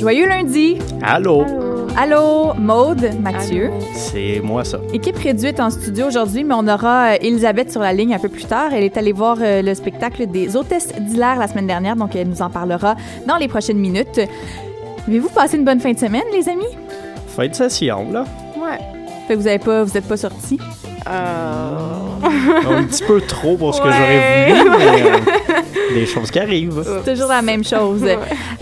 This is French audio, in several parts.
Joyeux lundi! Allô, Allô, Maude, Mathieu. c'est moi ça. Équipe réduite en studio aujourd'hui, mais on aura euh, Elisabeth sur la ligne un peu plus tard. Elle est allée voir euh, le spectacle des hôtesses d'Hilaire la semaine dernière, donc elle nous en parlera dans les prochaines minutes. Avez-vous passé une bonne fin de semaine, les amis? Fin de session, là. Ouais. Fait que vous avez pas, vous êtes pas sortis? Un petit peu trop pour ce que j'aurais voulu, mais euh, des choses qui arrivent. C'est toujours la même chose.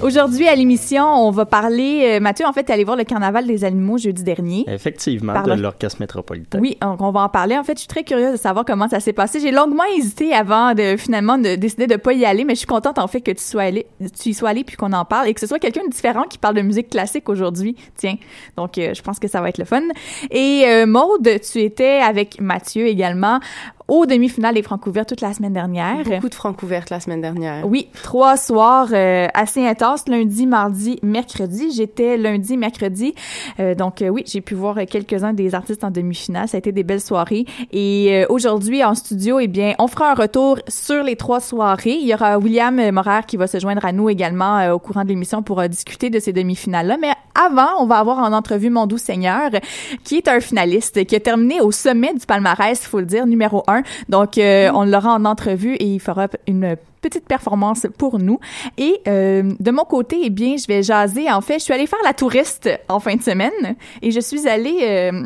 Aujourd'hui, à l'émission, on va parler. euh, Mathieu, en fait, est allé voir le carnaval des animaux jeudi dernier. Effectivement, Par de l'orchestre métropolitain. Oui, donc on va en parler. En fait, je suis très curieuse de savoir comment ça s'est passé. J'ai longuement hésité avant de finalement de décider de pas y aller, mais je suis contente en fait que tu sois allé, tu y sois allé puis qu'on en parle et que ce soit quelqu'un de différent qui parle de musique classique aujourd'hui. Tiens, donc euh, je pense que ça va être le fun. Et euh, Maude, tu étais avec Mathieu également aux demi-finales des Francs ouverts toute la semaine dernière. Beaucoup de francs ouvertes la semaine dernière. Oui, trois soirs euh, assez intenses, lundi, mardi, mercredi. J'étais lundi, mercredi. Euh, donc euh, oui, j'ai pu voir quelques-uns des artistes en demi-finale. Ça a été des belles soirées. Et euh, aujourd'hui, en studio, eh bien, on fera un retour sur les trois soirées. Il y aura William Morer qui va se joindre à nous également euh, au courant de l'émission pour euh, discuter de ces demi-finales-là. Mais avant, on va avoir en entrevue Mon Doux Seigneur, qui est un finaliste qui a terminé au sommet du palmarès, il faut le dire, numéro un. Donc, euh, on l'aura en entrevue et il fera une petite performance pour nous. Et euh, de mon côté, eh bien, je vais jaser. En fait, je suis allée faire la touriste en fin de semaine et je suis allée euh,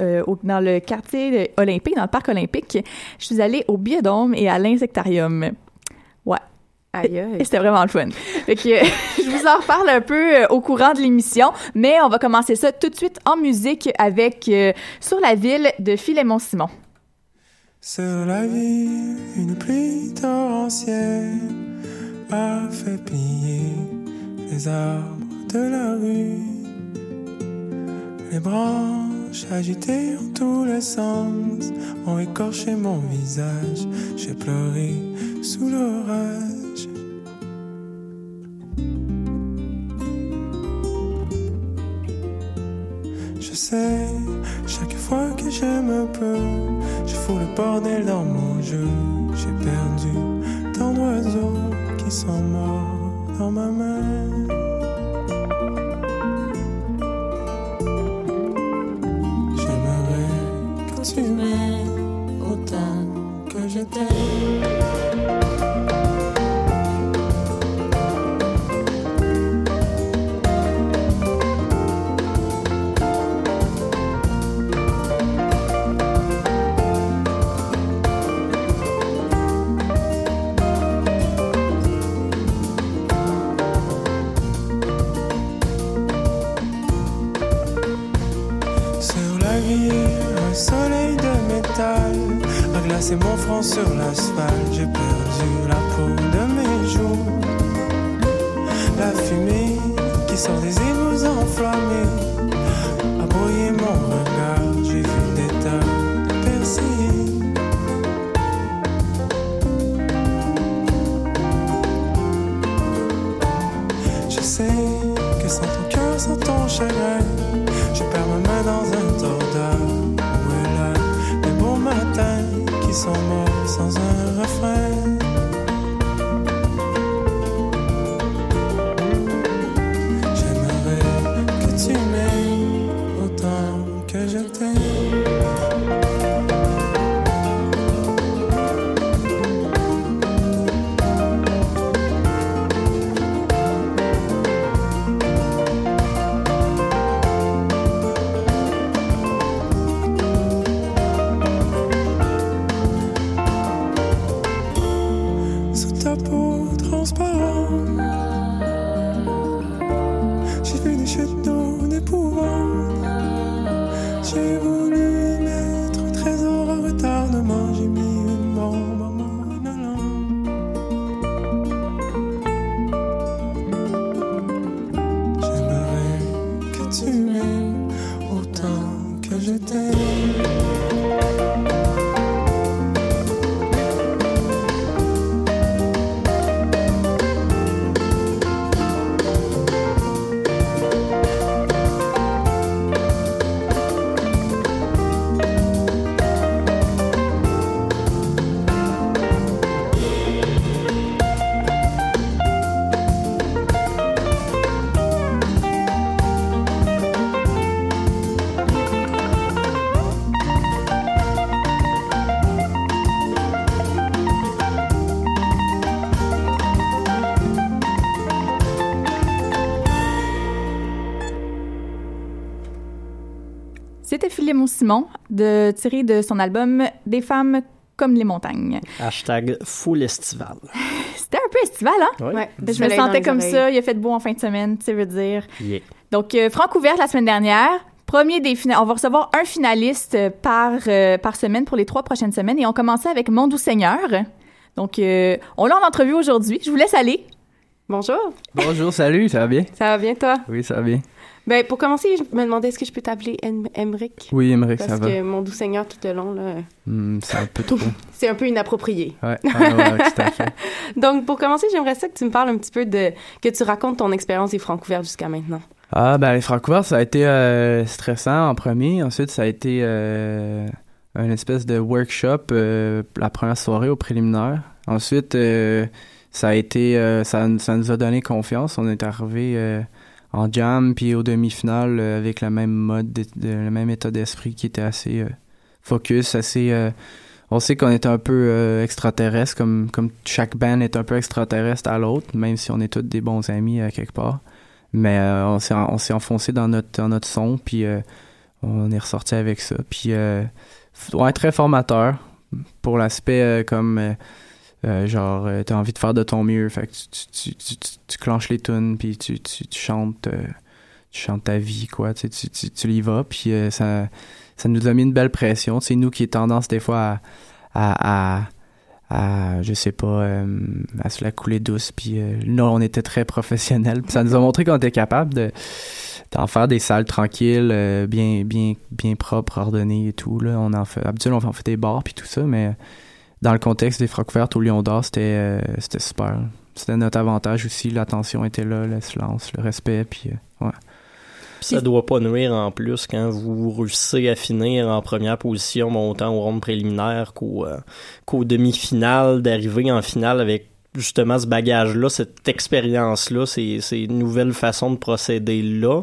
euh, au- dans le quartier olympique, dans le parc olympique. Je suis allée au biodôme et à l'insectarium. Ouais. Aïe, c'était vraiment le fun. Fait que je vous en reparle un peu au courant de l'émission, mais on va commencer ça tout de suite en musique avec euh, Sur la ville de Philémon Simon. Sur la ville, une pluie torrentielle a fait plier les arbres de la rue. Les branches agitées en tous les sens ont écorché mon visage. J'ai pleuré sous l'orage. Chaque fois que j'aime un peu, je fous le bordel dans mon jeu. J'ai perdu tant d'oiseaux qui sont morts dans ma main. J'aimerais que tu m'aimes autant que je t'aime. Passer mon front sur l'asphalte, j'ai perdu la peau de mes jours. La fumée qui sort des égouts enflammés a brouillé mon regard, j'ai vu des tas de. Je sais que sans ton cœur, sans ton chagrin, sans mots, sans un refrain. Philémon Simon, de, tiré de son album Des femmes comme les montagnes. Hashtag full estival. C'était un peu estival, hein? Ouais. Je me sentais comme oreilles. ça. Il a fait beau en fin de semaine, tu veux dire. Yeah. Donc, euh, Franck ouverte la semaine dernière. Premier des fina- On va recevoir un finaliste euh, par, euh, par semaine pour les trois prochaines semaines. Et on commençait avec Mon Doux Seigneur. Donc, euh, on l'a en entrevue aujourd'hui. Je vous laisse aller. Bonjour, Bonjour, salut, ça va bien? ça va bien toi? Oui, ça va bien. Ben, pour commencer, je me demandais est-ce que je peux t'appeler Em- Emric? Oui, Emmerich, Parce ça va. que mon doux seigneur tout le long, là, Hmm, c'est un peu trop. c'est un peu inapproprié. Ouais, ouais, tout à fait. Donc, pour commencer, j'aimerais ça que tu me parles un petit peu de... que tu racontes ton expérience des francs ouverts jusqu'à maintenant. Ah, ben, les Francouverts, ça a été euh, stressant en premier. Ensuite, ça a été euh, une espèce de workshop euh, la première soirée au préliminaire. Ensuite, ça a été, ça, ça nous a donné confiance. On est arrivé en jam puis au demi-finale euh, avec le même mode, de, de- le même état d'esprit qui était assez euh, focus, assez. euh, on sait qu'on est un peu euh, extraterrestre, comme comme chaque band est un peu extraterrestre à l'autre, même si on est tous des bons amis à quelque part. Mais euh, on s'est on s'est enfoncé dans notre dans notre son puis euh, on est ressorti avec ça. Puis euh, ouais, très formateur pour l'aspect euh, comme euh, genre euh, t'as envie de faire de ton mieux, fait que tu tu, tu, tu, tu- clenches les tunes puis tu, tu, chantes euh, tu chantes ta vie quoi, tu, tu, tu, y vas puis ça ça nous a mis une belle pression. C'est nous qui est tendance des fois à à, à je sais pas, à se la couler douce. Puis non, on était très professionnels. Ça nous a montré qu'on était capable de d'en faire des salles tranquilles, bien bien bien propres, ordonnées et tout. Là, on en fait, habituellement on fait des bars puis tout ça, mais dans le contexte des frocs ouvertes au Lion d'Or, c'était euh, c'était super. C'était notre avantage aussi. L'attention était là, le silence, le respect, puis euh, ouais. Ça doit pas nuire en plus quand vous réussissez à finir en première position montant aux rondes préliminaires qu'au euh, demi-finale, d'arriver en finale avec justement ce bagage-là, cette expérience-là, ces, ces nouvelles façons de procéder là.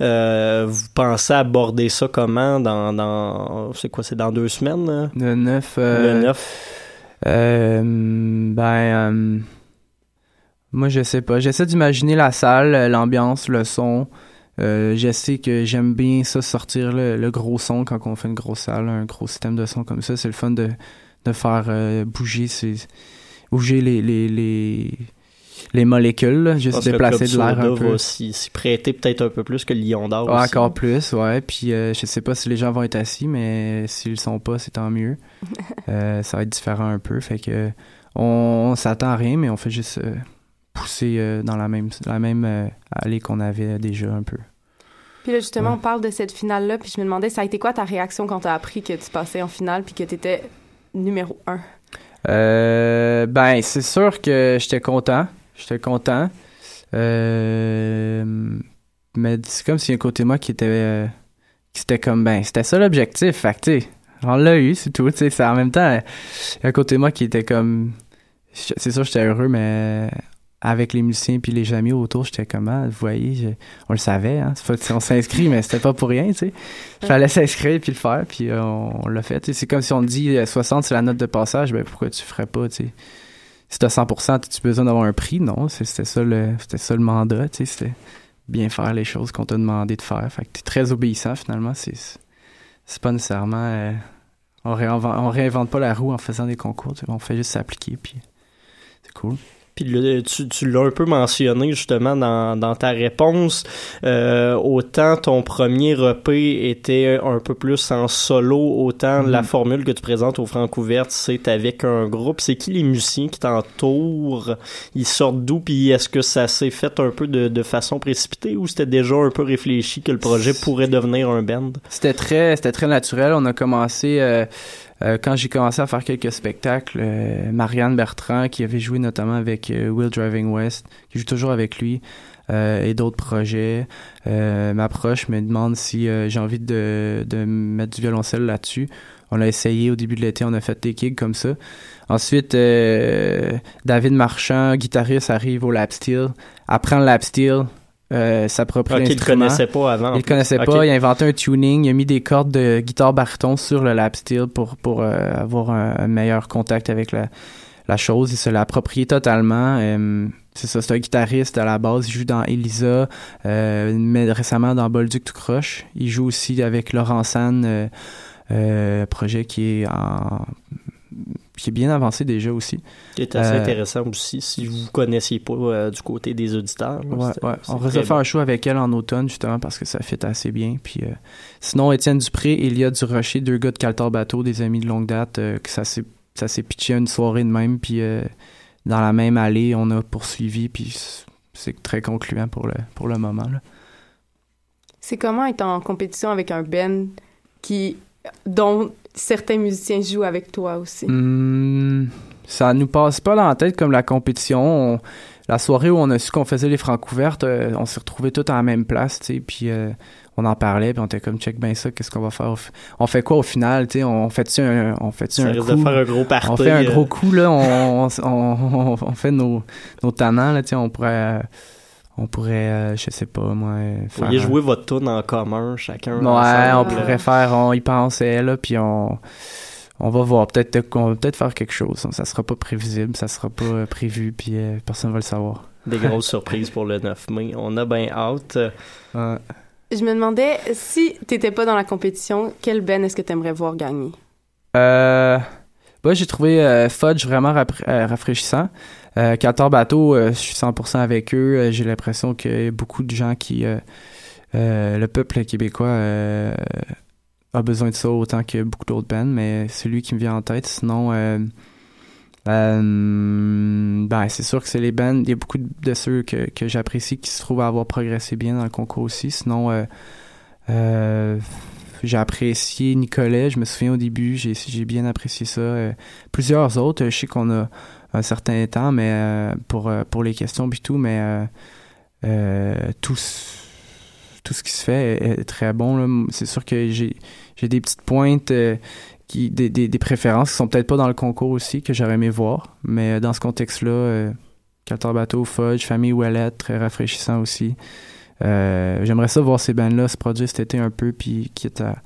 Euh, vous pensez aborder ça comment dans, dans c'est quoi, c'est dans deux semaines? là? Le 9 euh, Le 9. Euh, ben, euh, moi, je sais pas. J'essaie d'imaginer la salle, l'ambiance, le son. Euh, je sais que j'aime bien ça, sortir le, le gros son quand on fait une grosse salle, un gros système de son comme ça. C'est le fun de, de faire bouger, ces, bouger les, les, les, les molécules, là, juste déplacer de l'air un peu. va s'y s'y prêter peut-être un peu plus que le Lion d'Or aussi. encore plus, ouais. Puis euh, je sais pas si les gens vont être assis, mais s'ils le sont pas, c'est tant mieux. Euh, ça va être différent un peu. Fait que on, on s'attend à rien, mais on fait juste euh, pousser euh, dans la même la même euh, allée qu'on avait déjà un peu. Puis là, justement, Ouais. on parle de cette finale-là, puis je me demandais, ça a été quoi ta réaction quand t'as appris que tu passais en finale puis que t'étais numéro un? Euh, ben, c'est sûr que j'étais content. J'étais content. Euh, mais c'est comme si un côté moi qui était. euh, qui c'était comme, ben, c'était ça l'objectif. Fait que, on l'a eu, c'est tout. Tu sais, en même temps, il y a un côté moi qui était comme. C'est sûr, j'étais heureux, mais avec les musiciens puis les amis autour, j'étais comment, vous voyez, je- on le savait, hein, pas, on s'inscrit, mais c'était pas pour rien, tu sais. Fallait s'inscrire puis le faire, puis euh, on, l'a fait. C'est comme si on te dit euh, 60 c'est la note de passage, ben pourquoi tu ferais pas, tu sais? Si t'as 100%, as-tu besoin d'avoir un prix? Non, c'était ça le, c'était ça le mandat, tu sais, c'était bien faire les choses qu'on t'a demandé de faire. Fait que t'es très obéissant finalement, c'est, c'est pas nécessairement, euh, on, réinvente, on réinvente pas la roue en faisant des concours, on fait juste s'appliquer, puis c'est cool. Puis le- tu, tu l'as un peu mentionné justement dans, dans ta réponse. Euh, autant ton premier EP était un peu plus en solo, autant Mhm. la formule que tu présentes au Francouverte, c'est avec un groupe. C'est qui les musiciens qui t'entourent? Ils sortent d'où? Puis est-ce que ça s'est fait un peu de, de façon précipitée ou c'était déjà un peu réfléchi que le projet pourrait devenir un band? C'était très, c'était très naturel. On a commencé euh, euh, quand j'ai commencé à faire quelques spectacles. euh, Marianne Bertrand, qui avait joué notamment avec euh, Will Driving West, qui joue toujours avec lui, euh, et d'autres projets, m'approche, me demande si j'ai envie de, de mettre du violoncelle là-dessus. On l'a essayé au début de l'été, on a fait des gigs comme ça. Ensuite, David Marchand, guitariste, arrive au lap steel, apprend le lap steel, euh, le l'instrument. connaissait pas avant. Il le connaissait pas, il a inventé un tuning, il a mis des cordes de guitare baryton sur le lap steel pour, pour euh, avoir un, un meilleur contact avec la, la chose. Il se l'a approprié totalement. Euh, c'est ça, c'est un guitariste à la base. Il joue dans Elisa, mais récemment dans Bolduc tout croche. Il joue aussi avec Laurent San, projet qui est en qui est bien avancé déjà aussi. Qui est assez Euh, intéressant aussi si vous connaissiez pas euh, du côté des auditeurs. là, Ouais, ouais. On de faire bon. un show avec elle en automne, justement, parce que ça fit assez bien. Puis, euh, sinon, Étienne Dupré, Elia Durocher, deux gars de Caltar Bateau, des amis de longue date, euh, que ça s'est, ça s'est pitché une soirée de même. Puis, euh, dans la même allée, on a poursuivi. Puis, c'est- très concluant pour le, pour le moment. C'est comment être en compétition avec un band qui, dont certains musiciens jouent avec toi aussi? Hum, ça nous passe pas dans la tête comme la compétition. On- la soirée où on a su qu'on faisait les francs ouvertes, euh, on s'est retrouvés tous à la même place, tu sais, puis euh, on en parlait, puis on était comme check ben ça, qu'est-ce qu'on va faire On fait quoi au final, tu sais, on fait-tu un, on fait Ça un coup, de faire un gros party. on fait un euh, gros coup là, on, on, on, on fait nos nos tannants là, tu sais, on pourrait euh, on pourrait euh, je sais pas moi euh, Vous faire pourriez un- jouer votre tune en commun, chacun. Ouais, ensemble, on pourrait faire, on y pensait, là, puis on, on va voir. Peut-être qu'on va peut-être faire quelque chose. Ça sera pas prévisible, ça sera pas euh, prévu, puis euh, personne va le savoir. Des grosses surprises pour le 9 mai. On a bien hâte. Ouais. Je me demandais, si t'étais pas dans la compétition, quel band est-ce que t'aimerais voir gagner? Euh, moi, j'ai trouvé euh, Fudge vraiment euh, rafraîchissant. Euh, Qatar Bateau, euh, je suis 100% avec eux. Euh, j'ai l'impression a beaucoup de gens qui... euh, le peuple québécois a besoin de ça autant que beaucoup d'autres bands, mais c'est lui qui me vient en tête. Sinon, ben, c'est sûr que c'est les bands. Il y a beaucoup de ceux que, que j'apprécie qui se trouvent à avoir progressé bien dans le concours aussi. Sinon, j'ai apprécié Nicolet. Je me souviens au début, j'ai bien apprécié ça. Plusieurs autres, je sais qu'on a un certain temps, mais euh, pour euh, pour les questions puis tout, mais euh, tout tout ce qui se fait est, très bon. C'est sûr que j'ai des petites pointes. qui, des, des, préférences qui sont peut-être pas dans le concours aussi, que j'aurais aimé voir. Mais dans ce contexte-là, euh, Bateau, Fudge, Famille Ouellette, très rafraîchissant aussi. J'aimerais ça voir ces bands-là se produire cet été un peu, puis quitte à,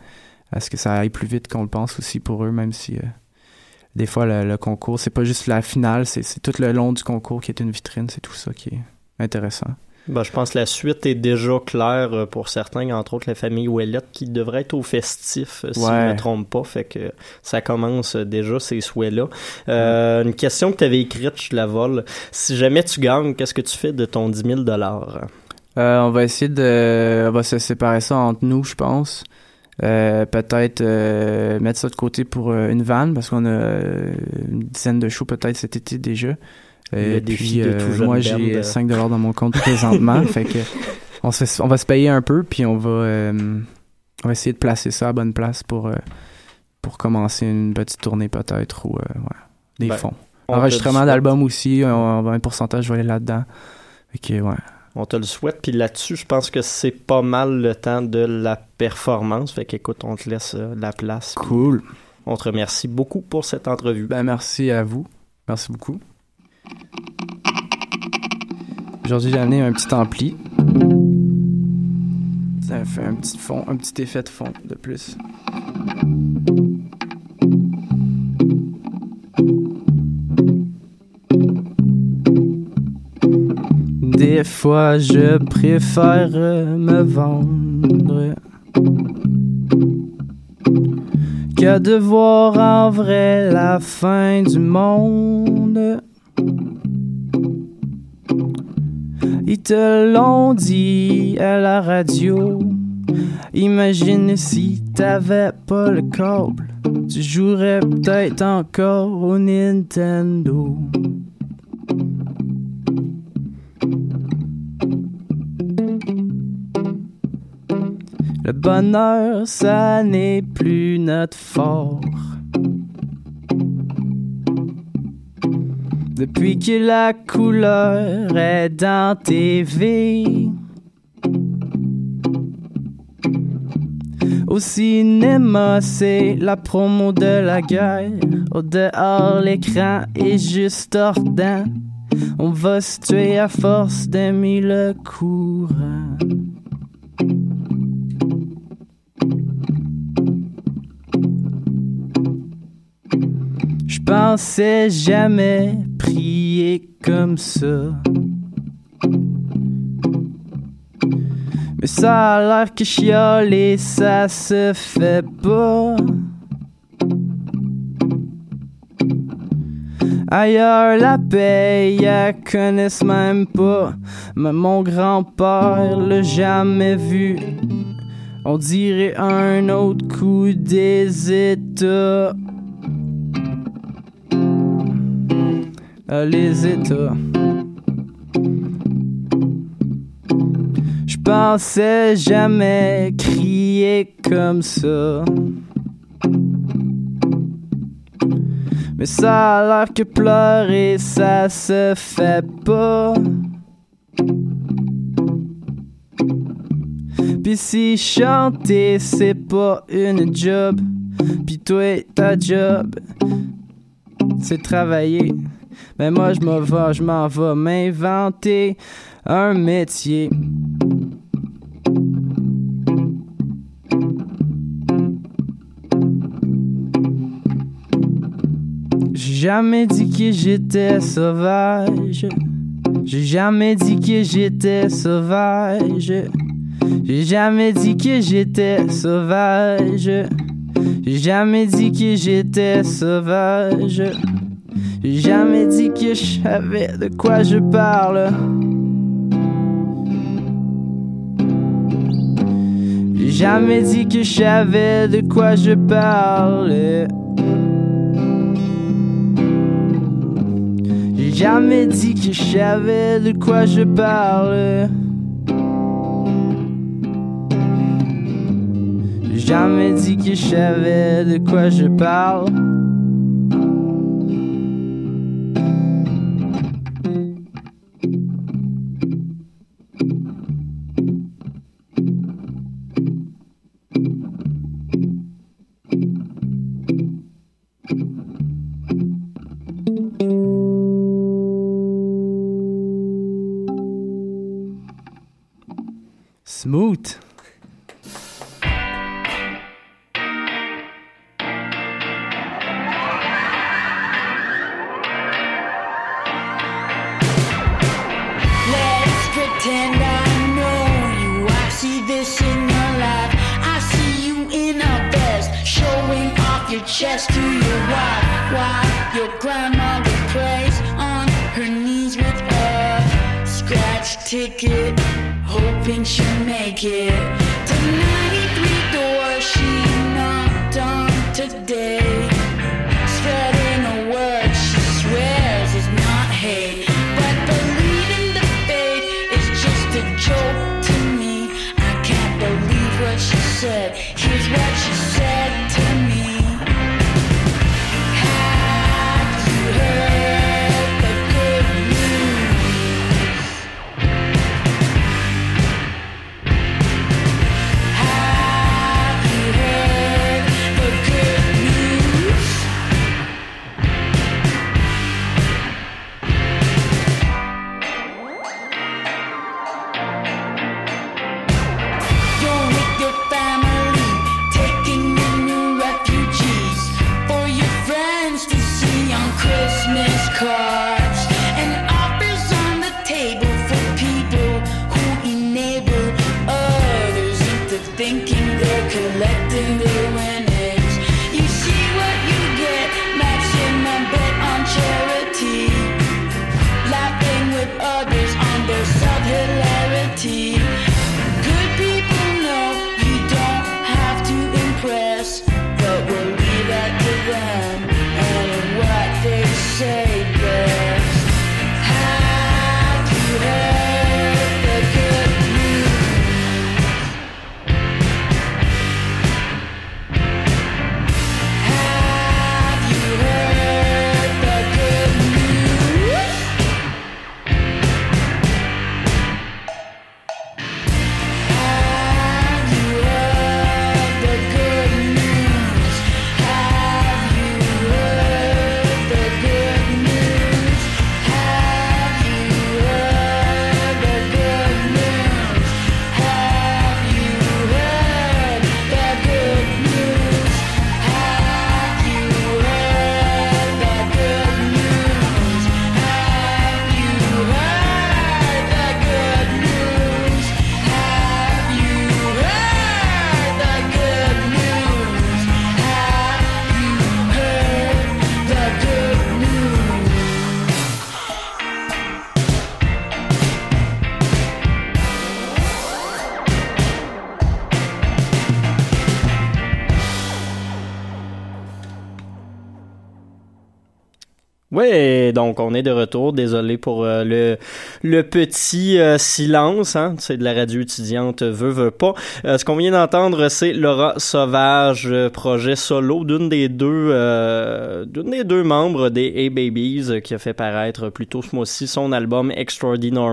à ce que ça aille plus vite qu'on le pense aussi pour eux, même si des fois le, le concours, c'est pas juste la finale, c'est tout le long du concours qui est une vitrine, c'est tout ça qui est intéressant. Ben, je pense que la suite est déjà claire euh, pour certains, entre autres la famille Ouellette, qui devrait être au festif, euh, si je ne me trompe pas. Fait que ça commence euh, déjà ces souhaits-là. Euh, Une question que tu avais écrite, je la vole. Si jamais tu gagnes, qu'est-ce que tu fais de ton 10 000 Euh, on va essayer de. On va se séparer ça entre nous, je pense. Euh, peut-être euh, mettre ça de côté pour euh, une vanne parce qu'on a euh, une dizaine de shows peut-être cet été déjà. Et puis, euh, moi band, j'ai euh. 5 dollars dans mon compte présentement, fait que on, se fait- on va se payer un peu puis on va euh, on va essayer de placer ça à bonne place pour euh, pour commencer une petite tournée peut-être ou euh, ouais, des Ben, fonds. Enregistrement d'album aussi, on va un pourcentage va aller là-dedans. Fait que ouais. On te le souhaite. Puis là-dessus, je pense que c'est pas mal le temps de la performance. Fait qu'écoute, on te laisse euh, la place. Cool. On te remercie beaucoup pour cette entrevue. Ben, merci à vous. Merci beaucoup. Aujourd'hui, j'ai amené un petit ampli. Ça fait un petit fond, un petit effet de fond de plus. Des fois, je préfère me vendre que de voir en vrai la fin du monde. Ils te l'ont dit à la radio. Imagine si t'avais pas le câble. Tu jouerais peut-être encore au Nintendo. Le bonheur, ça n'est plus notre fort. Depuis que la couleur est dans TV. Au cinéma, c'est la promo de la guerre. Au dehors, l'écran est juste ordant. On va se tuer à force d'aimer le courant. Pensais jamais prier comme ça. Mais ça a l'air que ça se fait pas. Ailleurs, la paye, elle connaissent même pas. Mais mon grand-père l'a jamais vu. On dirait un autre coup des États. Les États. Je pensais jamais crier comme ça. Mais ça a l'air que pleurer, ça se fait pas. Pis si chanter, c'est pas une job. Pis toi, ta job, c'est travailler. Mais moi, je m'en vais, je m'en vais m'inventer un métier. J'ai jamais dit que j'étais sauvage. J'ai jamais dit que j'étais sauvage. J'ai jamais dit que j'étais sauvage. J'ai jamais dit que j'étais sauvage. J'ai jamais dit que je savais de quoi je parle. J'ai jamais dit que je savais de quoi je parle. J'ai jamais dit que je savais de quoi je parle. J'ai jamais dit que je savais de quoi je parle. car. Donc on est de retour. Désolé pour euh, le le petit euh, silence, hein. C'est de la radio étudiante, veut veut pas. Euh, ce qu'on vient d'entendre, c'est Laura Sauvage, projet solo d'une des deux d'une des deux membres des A Babies qui a fait paraître plus tôt ce mois-ci son album Extraordinary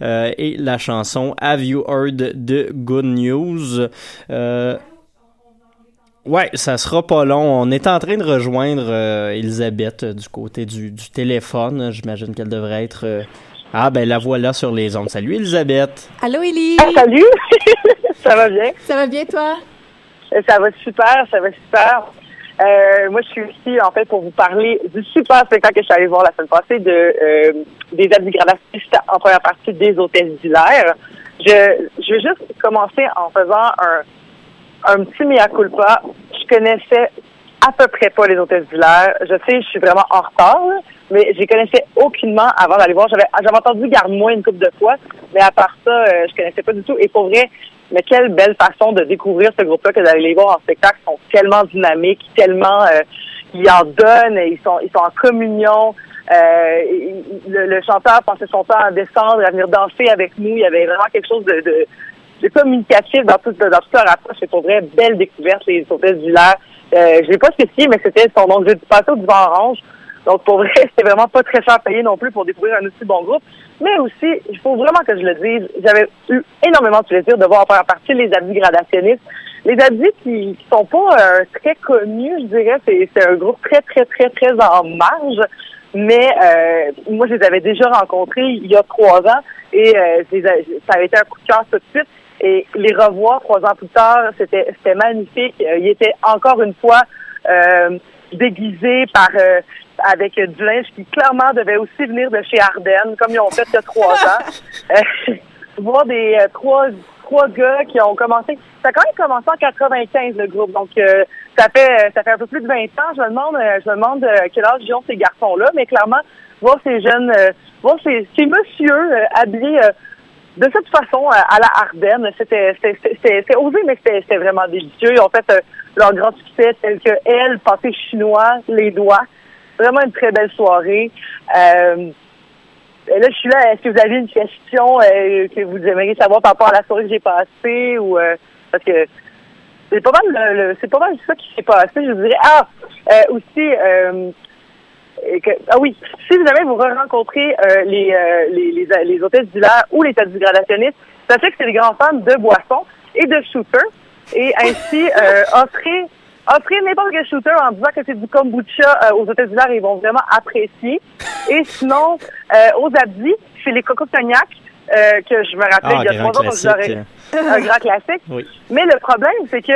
et la chanson Have You Heard the Good News? Ouais, ça sera pas long. On est en train de rejoindre euh, Elisabeth euh, du côté du, du téléphone. J'imagine qu'elle devrait être. euh, Ah, ben la voilà sur les ondes. Salut Elisabeth. Allô, Élie? Ah, salut! ça va bien? Ça va bien, toi? Euh, Ça va super, ça va super. Euh, moi, je suis ici, en fait, pour vous parler du super spectacle que je suis allée voir la semaine passée de euh, des abdigradationnistes en première partie des hôtels d'hilaire. Je, je veux juste commencer en faisant un, un petit mea culpa. Je connaissais à peu près pas les hôtels d'hilaire. Je sais, je suis vraiment en retard, mais je les connaissais aucunement avant d'aller voir. J'avais, j'avais entendu Garde-moi une couple de fois, mais à part ça, euh, je connaissais pas du tout. Et pour vrai, mais quelle belle façon de découvrir ce groupe-là que d'aller les voir en spectacle. Ils sont tellement dynamiques, tellement euh, ils en donnent, ils sont ils sont en communion. Euh, le, le chanteur passait son temps à descendre, à venir danser avec nous. Il y avait vraiment quelque chose de, de, de communicatif dans tout dans toute leur approche. C'est pour vrai belle découverte les hôtels du Lac. Euh, je l'ai pas spécifié, mais c'était son nom de jeudi passé au Divan Orange. Donc pour vrai, c'était vraiment pas très cher payé non plus pour découvrir un aussi bon groupe. Mais aussi, il faut vraiment que je le dise, j'avais eu énormément de plaisir de voir première partie les habits gradationnistes. Les habits qui, qui sont pas euh, très connus, je dirais, c'est, c'est un groupe très, très, très, très en marge. Mais euh, moi, je les avais déjà rencontrés il y a trois ans et euh, ça avait été un coup de cœur tout de suite. Et les revoir trois ans plus tard, c'était, c'était magnifique. Euh, ils étaient encore une fois euh, déguisés par euh, avec du linge qui clairement devait aussi venir de chez Ardennes, comme ils ont fait il y a trois ans. Euh, voir des euh, trois trois gars qui ont commencé. Ça a quand même commencé en 95 le groupe, donc euh, ça fait ça fait un peu plus de 20 ans. Je me demande je me demande quel âge ils ont ces garçons-là, mais clairement voir ces jeunes, euh, voir ces, ces messieurs habillés euh, de cette façon euh, à la Ardennes, c'était osé, mais c'était vraiment délicieux. Ils ont fait euh, leur grand succès tel que elle, pâté chinois, les doigts. Vraiment une très belle soirée. Euh, là, je suis là. Est-ce que vous avez une question euh, que vous aimeriez savoir par rapport à la soirée que j'ai passée ou parce que c'est pas mal c'est pas mal ça qui s'est passé. Je vous dirais ah aussi et que- ah oui si jamais vous rencontrez euh, les, euh, les les les hôtesses du lac ou les gradationnistes, sachez que c'est des grands fans de boissons et de shooters et ainsi euh, offrez offrez n'importe quel shooter en disant que c'est du kombucha euh, aux hôtels du lac, ils vont vraiment apprécier. Et sinon, euh, aux abdis, c'est les cocos cognac, euh, que je me rappelle Ah, il y a grand trois ans, donc classique. j'aurais- un grand classique. Oui. Mais le problème, c'est que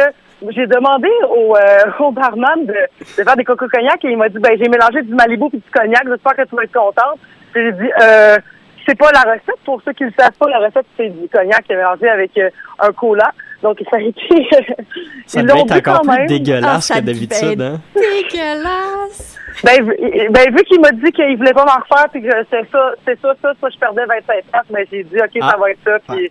j'ai demandé au, euh, au barman de, de faire des cocos cognac et il m'a dit, ben, j'ai mélangé du Malibu et du cognac, j'espère que tu vas être contente. Puis J'ai dit, euh, c'est pas la recette. Pour ceux qui ne le savent pas, la recette, c'est du cognac qui est mélangé avec euh, un cola. Donc, ça a été... Ça ils l'ont encore quand plus dégueulasse Ah, ça que d'habitude. Hein? Dégueulasse! Ben, vu- ben, vu qu'il m'a dit qu'il voulait pas m'en refaire, puis que c'est ça, c'est ça, ça, ça, je perdais 25 cents, mais j'ai dit, OK, Ah. ça va être ça, puis...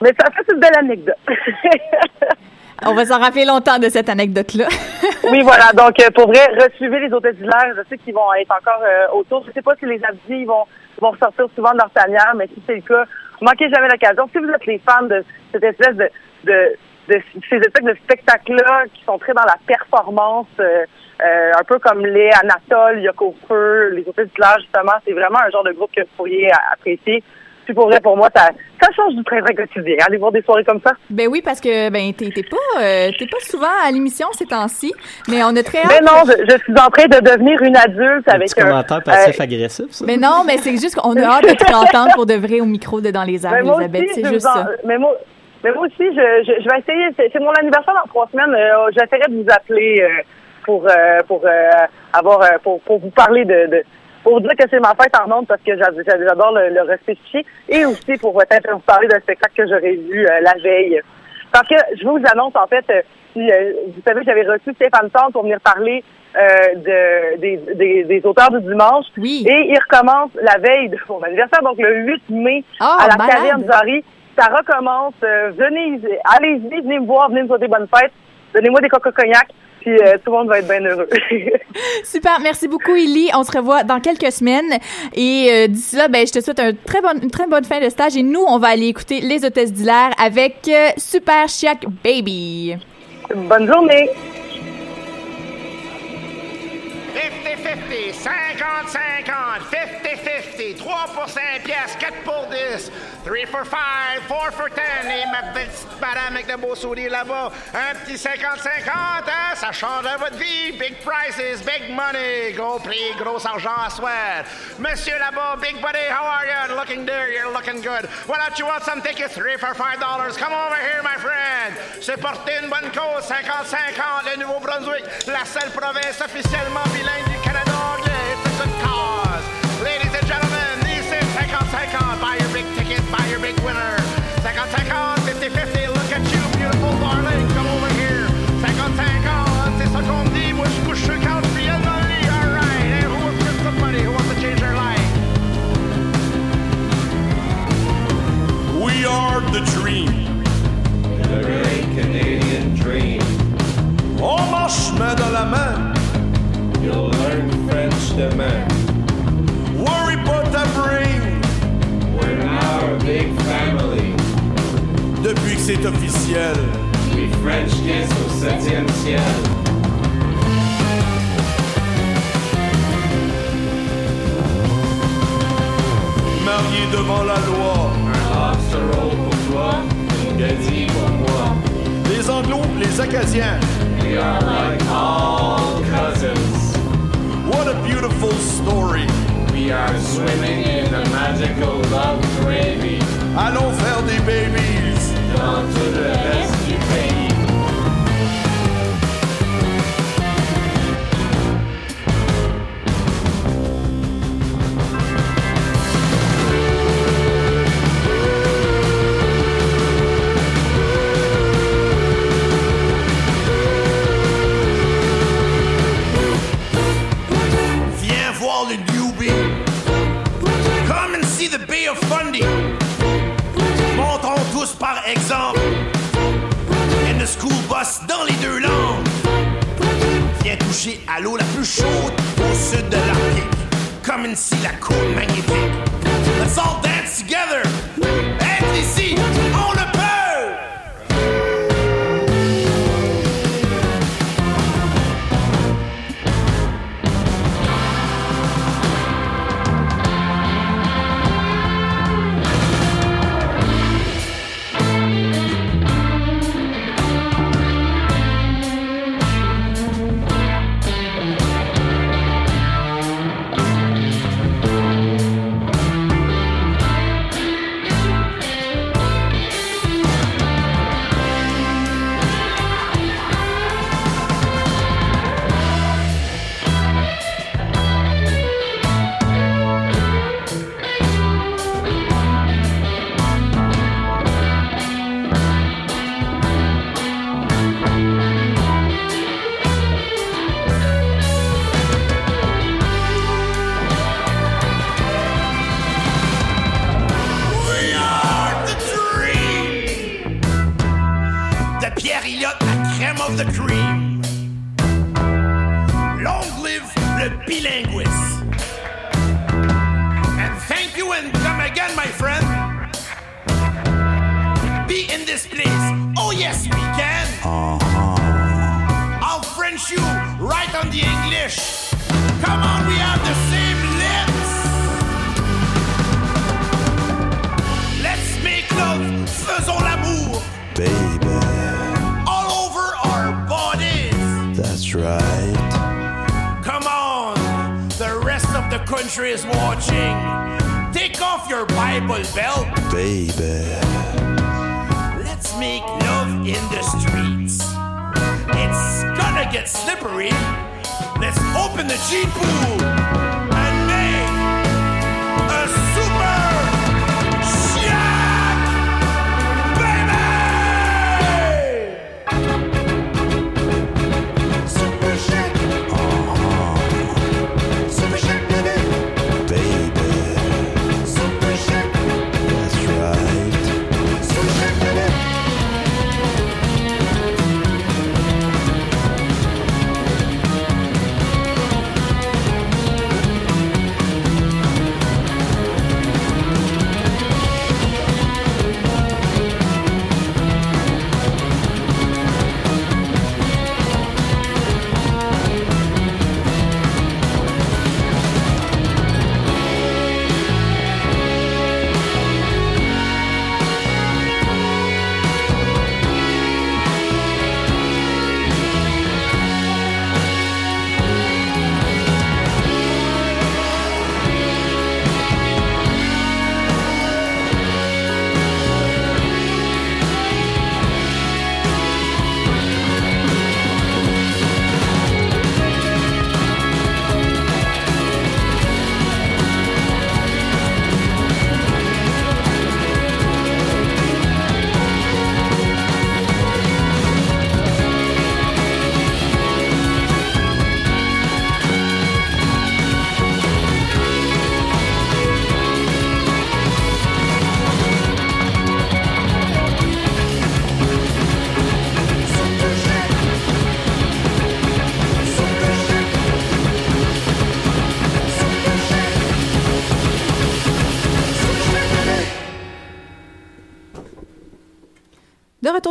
Mais ça fait une belle anecdote. On va s'en rappeler longtemps de cette anecdote-là. oui, voilà. Donc, euh, pour vrai, resuivez les hôtels d'hilaire. Je sais qu'ils vont être encore euh, autour. Je sais pas si les abdis vont, vont ressortir souvent de leur tanière, mais si c'est le cas, manquez jamais l'occasion. Si vous êtes les fans de cette espèce de, de, de ces espèces de spectacles-là qui sont très dans la performance, euh, euh, un peu comme les Anatole, Yoko Feu, les hôtels d'hilaire, justement, c'est vraiment un genre de groupe que vous pourriez a- apprécier. Puis pour vrai, pour moi, ça, ça change du train quotidien. Aller voir des soirées comme ça. Ben oui, parce que ben t'es pas euh, t'es pas souvent à l'émission ces temps-ci, mais on a très Mais hâte. non, je, je suis en train de devenir une adulte Un avec petit un... commentaire euh, passif-agressif, ça. Mais non, mais c'est juste qu'on a hâte de te entendre pour de vrai au micro de Dans les airs, Mais moi Elisabeth. aussi, C'est je juste en- ça. Mais moi, mais moi aussi, je, je, je vais essayer. C'est mon anniversaire dans trois semaines. Euh, J'essaierai de vous appeler euh, pour euh, pour euh, avoir pour, pour vous parler de, de pour dire que c'est ma fête en ondes parce que j'a- j'a- j'adore le, le respecter et aussi pour peut-être vous parler d'un spectacle que j'aurais vu euh, la veille. Parce que je vous annonce en fait, euh, si, euh, vous savez, j'avais reçu Stéphane Tante pour venir parler euh, de, des, des, des auteurs du dimanche. Oui. Et il recommence la veille de mon anniversaire, donc le 8 mai Ah, à la malade. Caverne Zari. Ça recommence. Venez, allez-y, venez me voir, venez me souhaiter bonne fête. Donnez-moi des coca cognac. Puis euh, tout le monde va être bien heureux. Super, merci beaucoup, Ellie. On se revoit dans quelques semaines. Et euh, d'ici là, ben, je te souhaite un très bonne, une très bonne fin de stage. Et nous, on va aller écouter Les Hôtesses d'Hilaire avec euh, Super Chiac Baby. Bonne journée. 50-50, 50-50, 50-50, 3 pour 5 piastres, 4 pour 10, 3 for 5, 4 for 10. Et ma petite madame avec le beau sourire là-bas, un petit 50-50, hein, ça change votre vie. Big prices, big money, gros prix, gros argent à soir. Monsieur là-bas, big buddy, how are you? Looking there, you're looking good. Why don't you want some tickets? 3 for 5 dollars. Come over here, my friend. Supportez une bonne cause, 50-50, le Nouveau-Brunswick, la seule province officiellement bilingue a good cause. Ladies and gentlemen, this is 50-50. Buy your big ticket, buy your big winner. 50-50, 50-50, look at you, beautiful darling. Come over here. 50-50, c'est ça qu'on me dit. Moi, je couche sur le couch, puis elle dans le lit. All right. Hey, who wants to put some money? Who wants to change their life? We are the dream. The great Canadian dream. On marche main dans la main. You'll learn French demain. C'est officiel. We French kiss au septième ciel. Marié devant la loi. Un lobster roll pour toi, une gadie pour moi. Les Anglos, les Acadiens. We are like all cousins. What a beautiful story. We are swimming in a magical love gravy. Allons faire des babies. Dans tout le reste du pays. L'eau la plus chaude au sud de l'Arctique. Come and see la côte magnétique.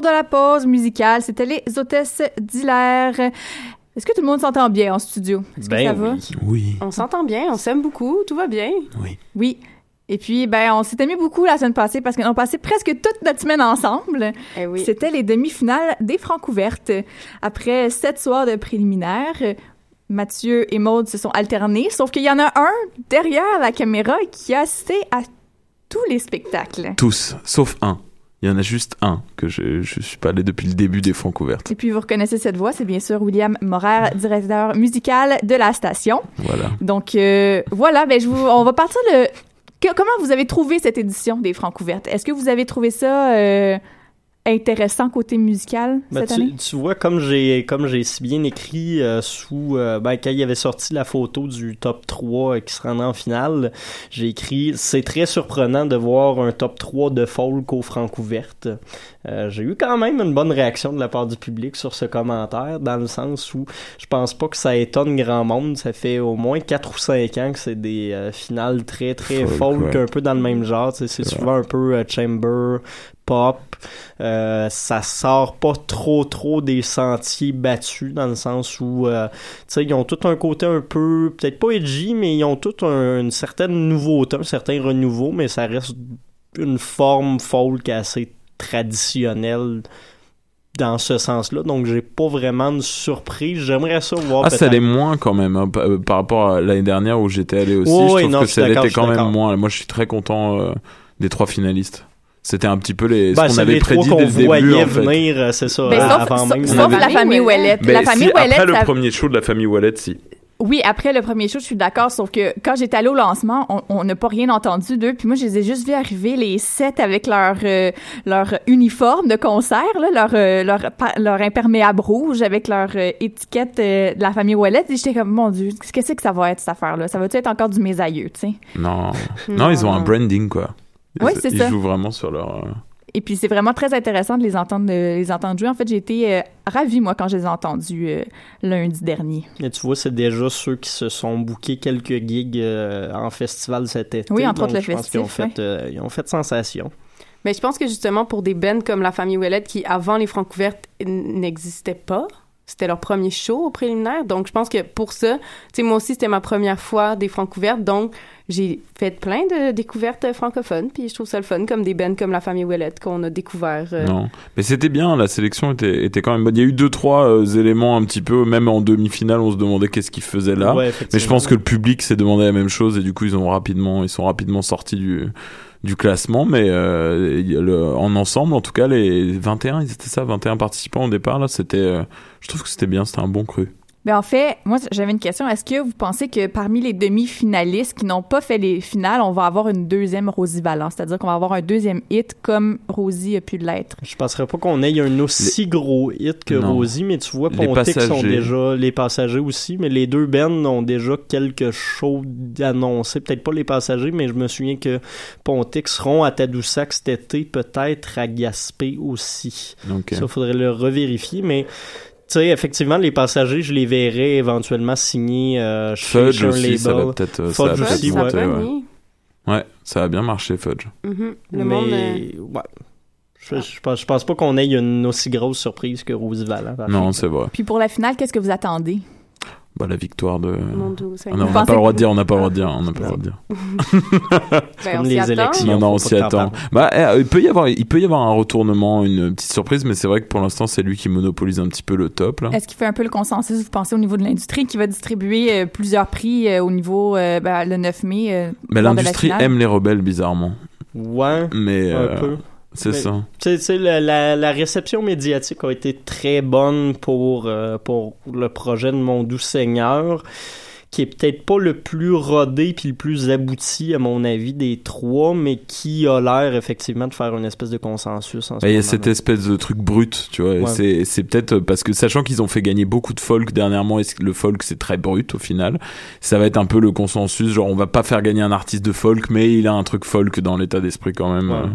De la pause musicale. C'était les hôtesses d'Hilaire. Est-ce que tout le monde s'entend bien en studio? Est-ce que Ben ça va? oui. Oui. On s'entend bien, on s'aime beaucoup, tout va bien. Oui. Et puis, ben, on s'est aimé beaucoup la semaine passée parce qu'on a passé presque toute notre semaine ensemble. Eh oui. C'était les demi-finales des Francs ouvertes. Après sept soirs de préliminaires, Mathieu et Maude se sont alternés, sauf qu'il y en a un derrière la caméra qui a assisté à tous les spectacles. Tous, sauf un. Il y en a juste un que je, je suis pas allé depuis le début des Francs ouvertes. Et puis, vous reconnaissez cette voix, c'est bien sûr William Morer, directeur musical de la station. Voilà. Donc, euh, voilà, ben, je vous, on va partir de... que- comment vous avez trouvé cette édition des Francs ouvertes? Est-ce que vous avez trouvé ça euh, intéressant côté musical Ben, cette tu, année? tu vois, comme j'ai comme j'ai si bien écrit euh, sous euh, ben, quand il avait sorti la photo du top 3 euh, qui se rendait en finale, j'ai écrit c'est très surprenant de voir un top 3 de folk au Francouverte. Euh, j'ai eu quand même une bonne réaction de la part du public sur ce commentaire, dans le sens où je pense pas que ça étonne grand monde. Ça fait au moins 4 ou 5 ans que c'est des euh, finales très très Folk, folk, ouais. un peu dans le même genre. C'est souvent un peu euh, chamber, pop. Euh, ça sort pas trop trop des sentiers battus dans le sens où euh, ils ont tout un côté un peu peut-être pas edgy mais ils ont tout un- une certaine nouveauté un certain renouveau mais ça reste une forme folk assez traditionnelle dans ce sens-là donc j'ai pas vraiment de surprise j'aimerais ça voir Ah, ça l'est moins quand même hein, par, euh, par rapport à l'année dernière où j'étais allé aussi. Ouais, je trouve non, que ça l'était quand même moins. Moi, je suis très content euh, des trois finalistes. C'était un petit peu les, Ben, ce qu'on c'est avait prédit qu'on dès le début. voyait en fait. venir, euh, c'est ça, Ben, euh, sauf- avant même. sauf la famille Ouellette. Ben, la famille si, Ouellette, après le premier show de la famille Ouellette, si. Oui, après le premier show, je suis d'accord, sauf que quand j'étais allée au lancement, on- n'a pas rien entendu d'eux, puis moi, je les ai juste vus arriver, les sept avec leur, euh, leur uniforme de concert, là, leur, euh, leur, leur imperméable rouge avec leur euh, étiquette euh, de la famille Ouellette, et j'étais comme, mon Dieu, qu'est-ce que ça va être, cette affaire-là? Ça va-tu être encore du mésailleux, tu sais? Non. non, ils ont un branding quoi. Ils, Oui, c'est ils ça. jouent vraiment sur leur. euh, Et puis, c'est vraiment très intéressant de les entendre, de les entendre jouer. En fait, j'ai été euh, ravie, moi, quand je les ai entendus euh, lundi dernier. Et tu vois, c'est déjà ceux qui se sont bookés quelques gigs euh, en festival cet été. Oui, entre autres le je pense qu'ils ont fait, euh, ils ont fait sensation. Mais je pense que justement, pour des bands comme la famille Ouellette, qui avant les Francs ouvertes n- n'existaient pas, c'était leur premier show au préliminaire. Donc, je pense que pour ça, tu sais, moi aussi, c'était ma première fois des Francs ouvertes. Donc, j'ai fait plein de découvertes francophones. Puis je trouve ça le fun, comme des bands comme la famille Ouellette qu'on a découvert. euh, Non, mais c'était bien. La sélection était, était quand même bonne. Il y a eu deux trois euh, éléments un petit peu. Même en demi-finale, on se demandait qu'est-ce qu'ils faisaient là. Ouais, mais je pense que le public s'est demandé la même chose et du coup ils ont rapidement, ils sont rapidement sortis du du classement. Mais euh, le- en ensemble, en tout cas, les 21, ils étaient ça, 21 participants au départ là. C'était, euh, je trouve que c'était bien. C'était un bon cru. Ben en fait, moi j'avais une question. Est-ce que vous pensez que parmi les demi-finalistes qui n'ont pas fait les finales, on va avoir une deuxième Rosie Valence, c'est-à-dire qu'on va avoir un deuxième hit comme Rosie a pu l'être? Je penserais pas qu'on ait un aussi gros hit que Non. Rosie, mais tu vois, Pontic sont déjà les passagers aussi, mais les deux bands ont déjà quelques shows annoncés. Peut-être pas les passagers, mais je me souviens que Pontic seront à Tadoussac cet été, peut-être à Gaspé aussi. Ok. Ça, faudrait le revérifier, mais tu sais, effectivement, les passagers, je les verrais éventuellement signer euh, chez, Fudge aussi, ça label. va peut-être, euh, ça Fudge va peut-être aussi, ouais. ouais. Ouais, ça a bien marché, Fudge. mhm. Le mais, monde. euh, ouais. Je, je pense, je pense pas qu'on ait une aussi grosse surprise que Vallant. par Non, c'est vrai. Puis pour la finale, qu'est-ce que vous attendez? Bah, la victoire de. Ah non, on n'a pas le droit de dire, on n'a pas le droit de dire, on n'a pas le droit de dire. On comme s'y les attend. élections. Non, non, on s'y attend. Bah, eh, il peut y avoir, il peut y avoir un retournement, une petite surprise, mais c'est vrai que pour l'instant, c'est lui qui monopolise un petit peu le top, là. Est-ce qu'il fait un peu le consensus, vous pensez, au niveau de l'industrie, qui va distribuer euh, plusieurs prix euh, au niveau, euh, ben, le 9 mai? euh, Mais l'industrie aime les rebelles, bizarrement. Ouais, Mais, un euh, peu. C'est ça. Tu la, la, réception médiatique a été très bonne pour, euh, pour le projet de Mon Doux Seigneur, qui est peut-être pas le plus rodé puis le plus abouti, à mon avis, des trois, mais qui a l'air effectivement de faire une espèce de consensus en ce Bah, Il y a cette espèce de truc brut, tu vois. Ouais. C'est, peut-être parce que sachant qu'ils ont fait gagner beaucoup de folk dernièrement, et le folk c'est très brut au final, ça va être un peu le consensus. Genre, on va pas faire gagner un artiste de folk, mais il a un truc folk dans l'état d'esprit quand même. Ouais. euh,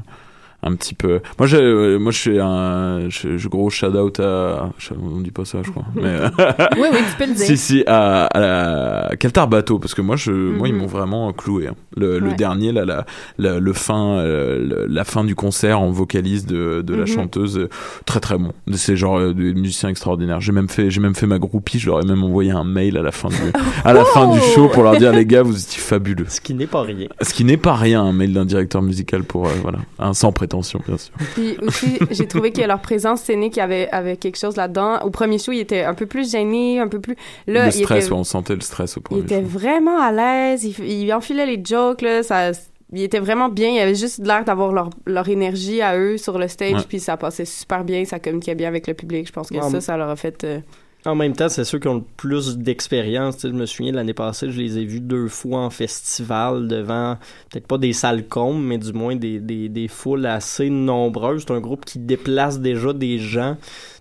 un petit peu. Moi, j'ai, euh, moi, je suis un, je, je- gros shout out à, on dit pas ça, je crois. Mais euh, Oui, oui, tu peux le dire. si, si, à, à la Caltar Bateau, parce que moi, je, moi, ils Mhm. m'ont vraiment cloué. hein. Le, dernier, là, la, la, le fin, euh, le- la fin du concert en vocalise de, de la Mhm. chanteuse, très très bon. C'est genre euh, des musiciens extraordinaires. J'ai même fait, j'ai même fait ma groupie. Je leur ai même envoyé un mail à la fin du, à la fin du show pour leur dire les gars, vous étiez fabuleux. Ce qui n'est pas rien. Ce qui n'est pas rien, un mail d'un directeur musical pour, euh, voilà, un sans prétention, bien sûr. Puis aussi, j'ai trouvé que leur présence scénique avait, avait quelque chose là-dedans. Au premier show, il était un peu plus gêné, un peu plus. Là, le il stress, était, ouais, on sentait le stress au il premier était show. vraiment à l'aise. Il, il enfilait les jokes, là. Ça, il était vraiment bien. Il avait juste l'air d'avoir leur, leur énergie à eux sur le stage. Ouais. Puis ça passait super bien. Ça communiquait bien avec le public. Je pense que Ouais, ça, ça leur a fait. euh, En même temps, c'est ceux qui ont le plus d'expérience. Je me souviens, l'année passée, je les ai vus deux fois en festival devant, peut-être pas des salles combes, mais du moins des, des, des foules assez nombreuses. C'est un groupe qui déplace déjà des gens.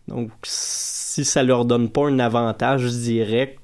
Donc, si ça leur donne pas un avantage direct,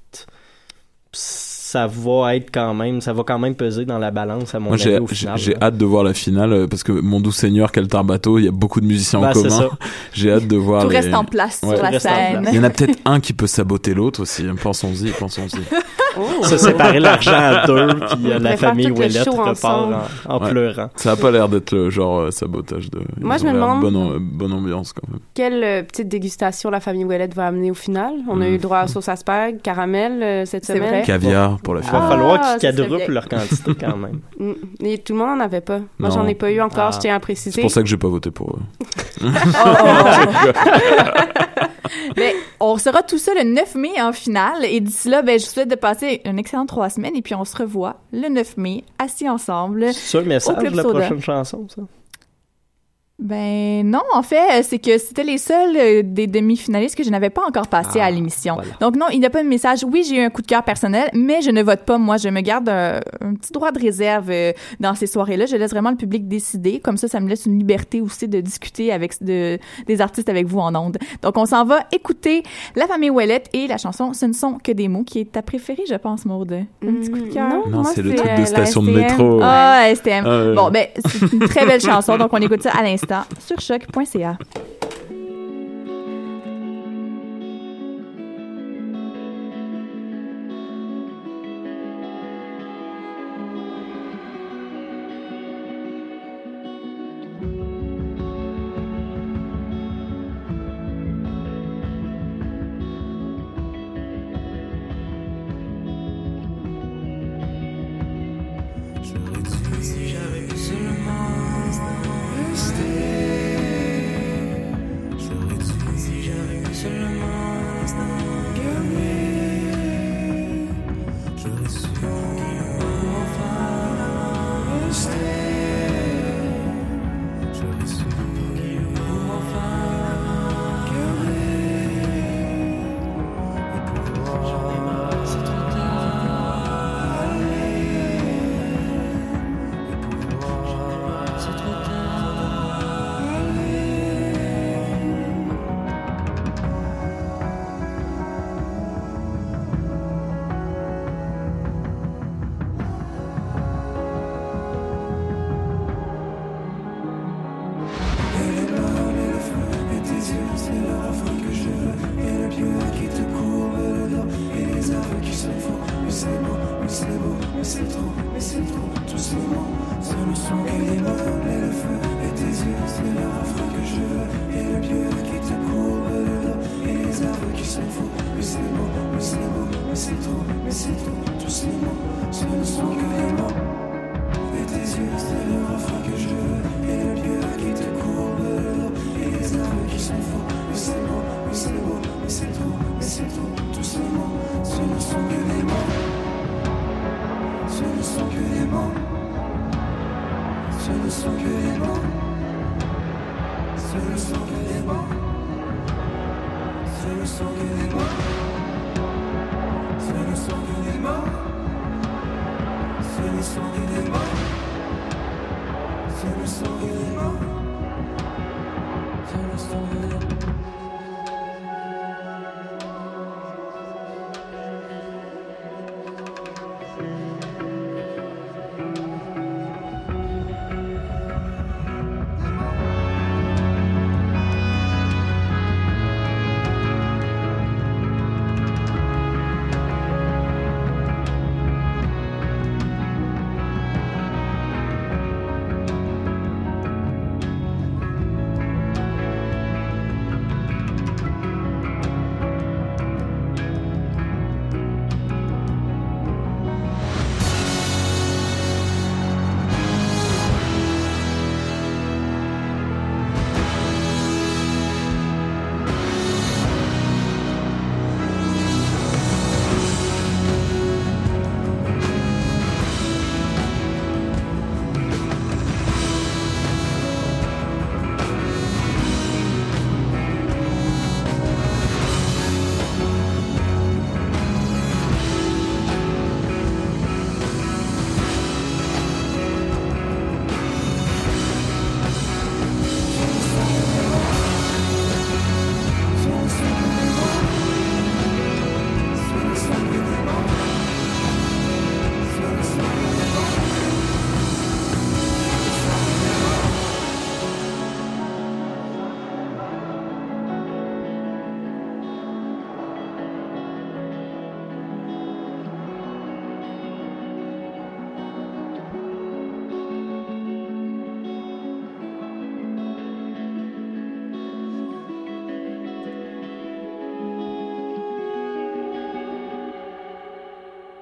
ça va être quand même, ça va quand même peser dans la balance, à mon Moi, avis, j'ai, hâte de voir la finale euh, parce que mon doux seigneur, Caltar Bateau, il y a beaucoup de musiciens Bah, en commun. j'ai hâte de voir. Tout les- reste en place sur la scène. Il y en a peut-être un qui peut saboter l'autre aussi. Pensons-y, pensons-y. Se séparer l'argent à deux, puis euh, la famille Ouellette repart ensemble. en, en Ouais. pleurant. Ça a pas l'air d'être le genre euh, sabotage de. Moi, je me demande- Bonne, am- bonne ambiance quand même. Quelle euh, petite dégustation la famille Ouellette va amener au final? On a eu droit à sauce asperge, caramel euh, cette C'est semaine? vrai? Caviar pour la Il va finale. Ah, falloir qu'ils quadruplent leur quantité quand même. Mm. Et tout le monde n'en avait pas. Moi, j'en ai pas eu encore, Ah. je tiens à C'est préciser. pour ça que j'ai pas voté pour eux. Mais on sera tout ça le 9 mai en finale. Et d'ici là, ben, je vous souhaite de passer une excellente trois semaines. Et puis on se revoit le 9 mai, assis ensemble. C'est ça le message de la prochaine chanson, ça? Ben non, en fait, c'est que c'était les seuls euh, des demi-finalistes que je n'avais pas encore passé Ah, à l'émission. voilà. Donc non, il n'y a pas de message. Oui, j'ai eu un coup de cœur personnel, mais je ne vote pas. Moi, je me garde un, un petit droit de réserve euh, dans ces soirées-là. Je laisse vraiment le public décider. Comme ça, ça me laisse une liberté aussi de discuter avec de, des artistes avec vous en ondes. Donc on s'en va écouter La Famille Ouellette et la chanson Ce ne sont que des mots, qui est ta préférée, je pense, Maude. Un petit coup de cœur. non, Non, c'est le truc euh, de la station de métro. Ah, STM. Ah. Bon, ben, c'est une très belle chanson, donc on écoute ça à l'instant sur choc.ca.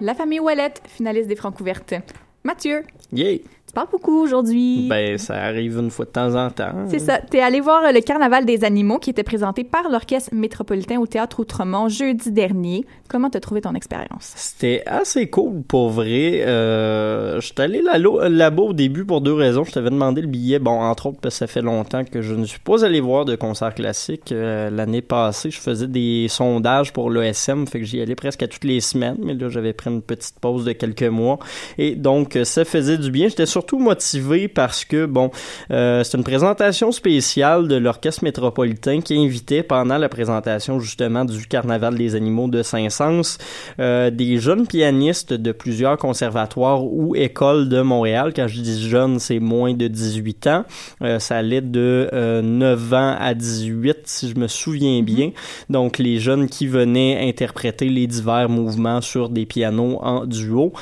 La famille Ouellette, finaliste des Francs ouvertes. Mathieu, Yeah! Parles beaucoup aujourd'hui. Ben, ça arrive une fois de temps en temps. C'est ça. T'es allé voir euh, le Carnaval des animaux qui était présenté par l'Orchestre métropolitain au Théâtre Outremont jeudi dernier. Comment t'as trouvé ton expérience? C'était assez cool pour vrai. Euh, J'étais allé là- là-bas au début pour deux raisons. Je t'avais demandé le billet, bon, entre autres parce que ça fait longtemps que je ne suis pas allé voir de concert classique. Euh, L'année passée, je faisais des sondages pour l'ESM, fait que j'y allais presque à toutes les semaines, mais là, j'avais pris une petite pause de quelques mois. Et donc, euh, ça faisait du bien. J'étais surtout motivé parce que, bon, euh, c'est une présentation spéciale de l'Orchestre métropolitain qui invitait pendant la présentation, justement, du Carnaval des animaux de Saint-Saëns, euh, des jeunes pianistes de plusieurs conservatoires ou écoles de Montréal. Quand je dis jeunes, c'est moins de 18 ans. Euh, ça allait de euh, 9 ans à 18, si je me souviens bien. Donc, les jeunes qui venaient interpréter les divers mouvements sur des pianos en duo.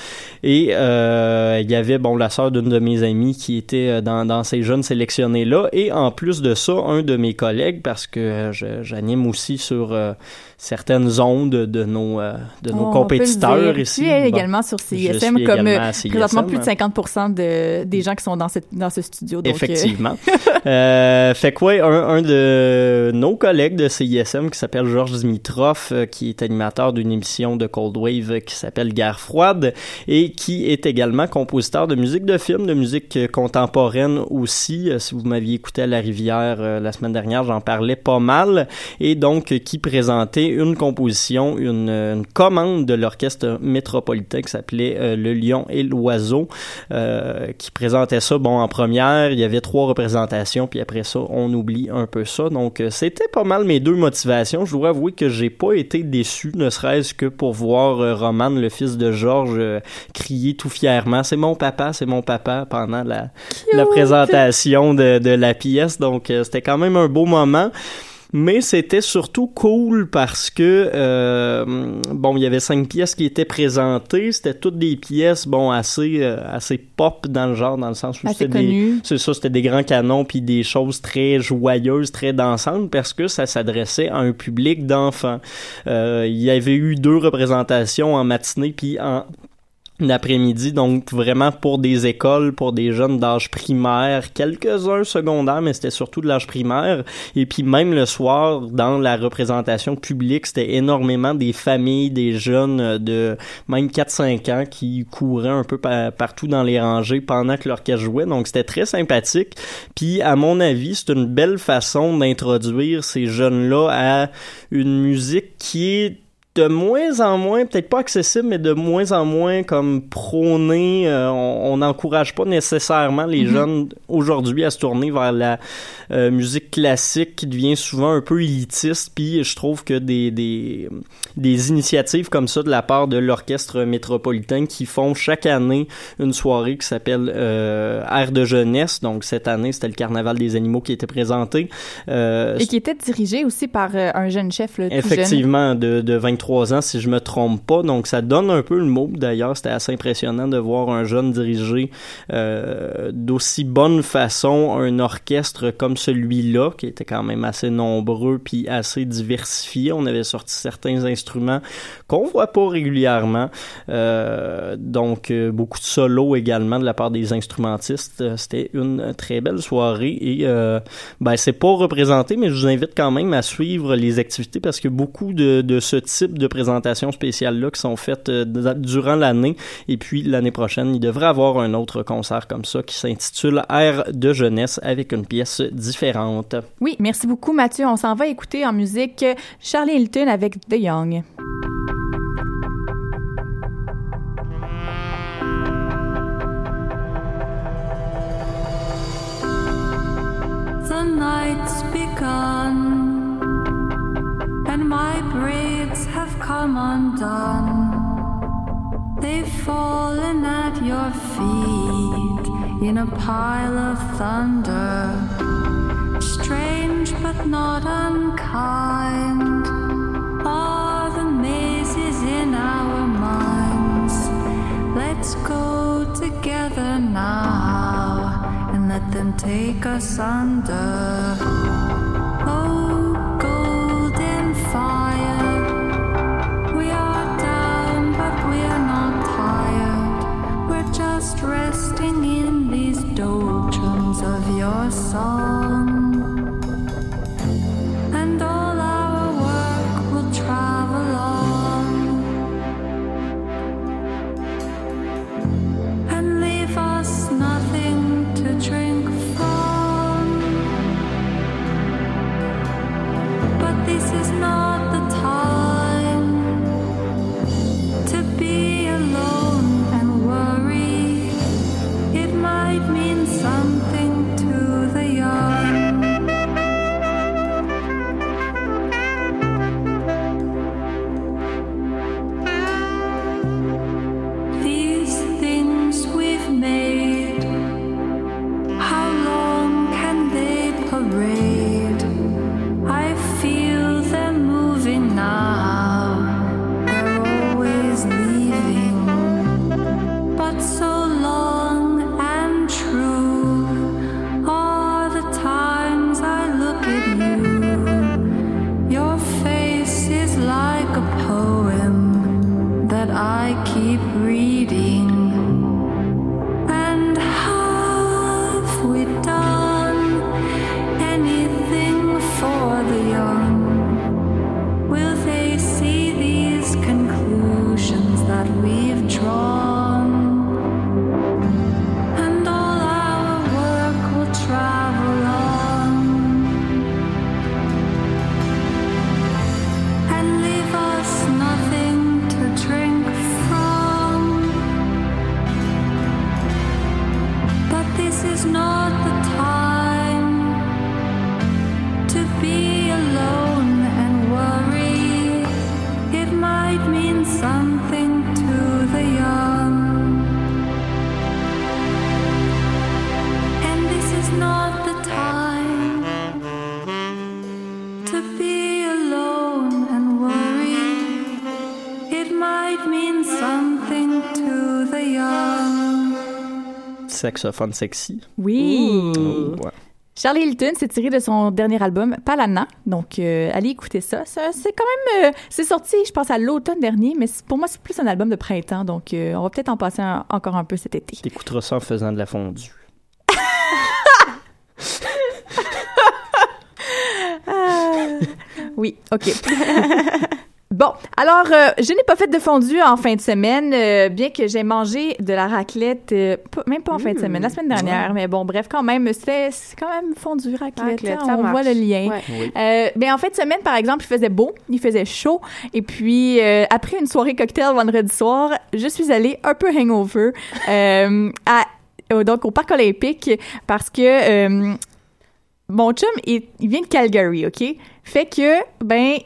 Et il y avait, bon, la sœur d'une de mes amies qui était euh, dans, dans ces jeunes sélectionnés-là. Et en plus de ça, un de mes collègues, parce que euh, je- j'anime aussi sur euh, certaines ondes de nos, de nos compétiteurs ici. Es Bon, également sur je CISM, suis comme également à CISM, présentement plus de hein. 50 de, des gens qui sont dans, cette, dans ce studio. Donc, Effectivement. Euh, fait que ouais, un, un de nos collègues de CISM qui s'appelle Georges Dimitrov, euh, qui est animateur d'une émission de Cold Wave qui s'appelle Guerre froide et qui est également compositeur de musique de film, de musique euh, contemporaine aussi. Euh, si vous m'aviez écouté à la Rivière euh, la semaine dernière, j'en parlais pas mal. Et donc, qui présentait une composition, une, commande de l'orchestre métropolitain qui s'appelait Le Lion et l'Oiseau, qui présentait ça, bon, en première, il y avait trois représentations, puis après ça, on oublie un peu ça. Donc, c'était pas mal mes deux motivations. Je dois avouer que j'ai pas été déçu, ne serait-ce que pour voir Roman, le fils de Georges, crier tout fièrement « C'est mon papa, c'est mon papa » pendant la, la présentation de, de la pièce. Donc, euh, c'était quand même un beau moment. Mais c'était surtout cool parce que euh, bon, il y avait cinq pièces qui étaient présentées. C'était toutes des pièces bon assez euh, assez pop dans le genre, dans le sens où c'était des c'est ça, c'était des grands canons puis des choses très joyeuses, très dansantes parce que ça s'adressait à un public d'enfants. Euh, il y avait eu deux représentations en matinée puis en l'après-midi, donc vraiment pour des écoles, pour des jeunes d'âge primaire, quelques-uns secondaires, mais c'était surtout de l'âge primaire. Et puis même le soir, dans la représentation publique, c'était énormément des familles, des jeunes de même 4-5 ans qui couraient un peu pa- partout dans les rangées pendant que l'orchestre jouait. Donc c'était très sympathique. Puis à mon avis, c'est une belle façon d'introduire ces jeunes-là à une musique qui est de moins en moins, peut-être pas accessible, mais de moins en moins comme prôné. euh, on n'encourage pas nécessairement les Mhm. jeunes aujourd'hui à se tourner vers la euh, musique classique qui devient souvent un peu élitiste. Puis je trouve que des, des, des initiatives comme ça de la part de l'orchestre métropolitain qui font chaque année une soirée qui s'appelle euh, Air de jeunesse. Donc cette année, c'était le Carnaval des animaux qui était présenté. Euh, Et qui était dirigé aussi par euh, un jeune chef, jeune. Effectivement, de, de 23 ans, si je me trompe pas. Donc, ça donne un peu le mot. D'ailleurs, c'était assez impressionnant de voir un jeune diriger euh, d'aussi bonne façon un orchestre comme celui-là, qui était quand même assez nombreux puis assez diversifié. On avait sorti certains instruments qu'on voit pas régulièrement. Euh, donc, euh, beaucoup de solos également de la part des instrumentistes. C'était une très belle soirée et ben, c'est pas représenté, mais je vous invite quand même à suivre les activités parce que beaucoup de, de ce type de présentations spéciales-là qui sont faites euh, durant l'année. Et puis, l'année prochaine, il devrait avoir un autre concert comme ça qui s'intitule Air de jeunesse avec une pièce différente. Oui, merci beaucoup Mathieu. On s'en va écouter en musique Charlie Hilton avec The Young. The night's begun, and my braids have come undone. They've fallen at your feet in a pile of thunder. Strange but not unkind are the mazes in our minds. Let's go together now and let them take us under. just resting in these doldrums of your song. Saxophone sexy. Oui. Oh, ouais. Charlie Hilton, c'est tiré de son dernier album, Palana. Donc, euh, allez écouter ça. Ça, c'est quand même... euh, c'est sorti, je pense, à l'automne dernier, mais pour moi, c'est plus un album de printemps. Donc, euh, on va peut-être en passer un- encore un peu cet été. T'écouteras ça en faisant de la fondue. Ah, oui, OK. Bon, alors, euh, je n'ai pas fait de fondue en fin de semaine, euh, bien que j'ai mangé de la raclette, euh, pas- même pas en fin de semaine, la semaine dernière, mais bon, bref, quand même, c'est quand même fondue raclette, Raclette, hein, ça on marche. voit le lien. Ouais. Oui. Euh, mais en fin de semaine, par exemple, il faisait beau, il faisait chaud, et puis euh, après une soirée cocktail vendredi soir, je suis allée un peu hangover euh, à, euh, donc au parc olympique parce que euh, mon chum, il, il vient de Calgary, OK? Fait que, ben,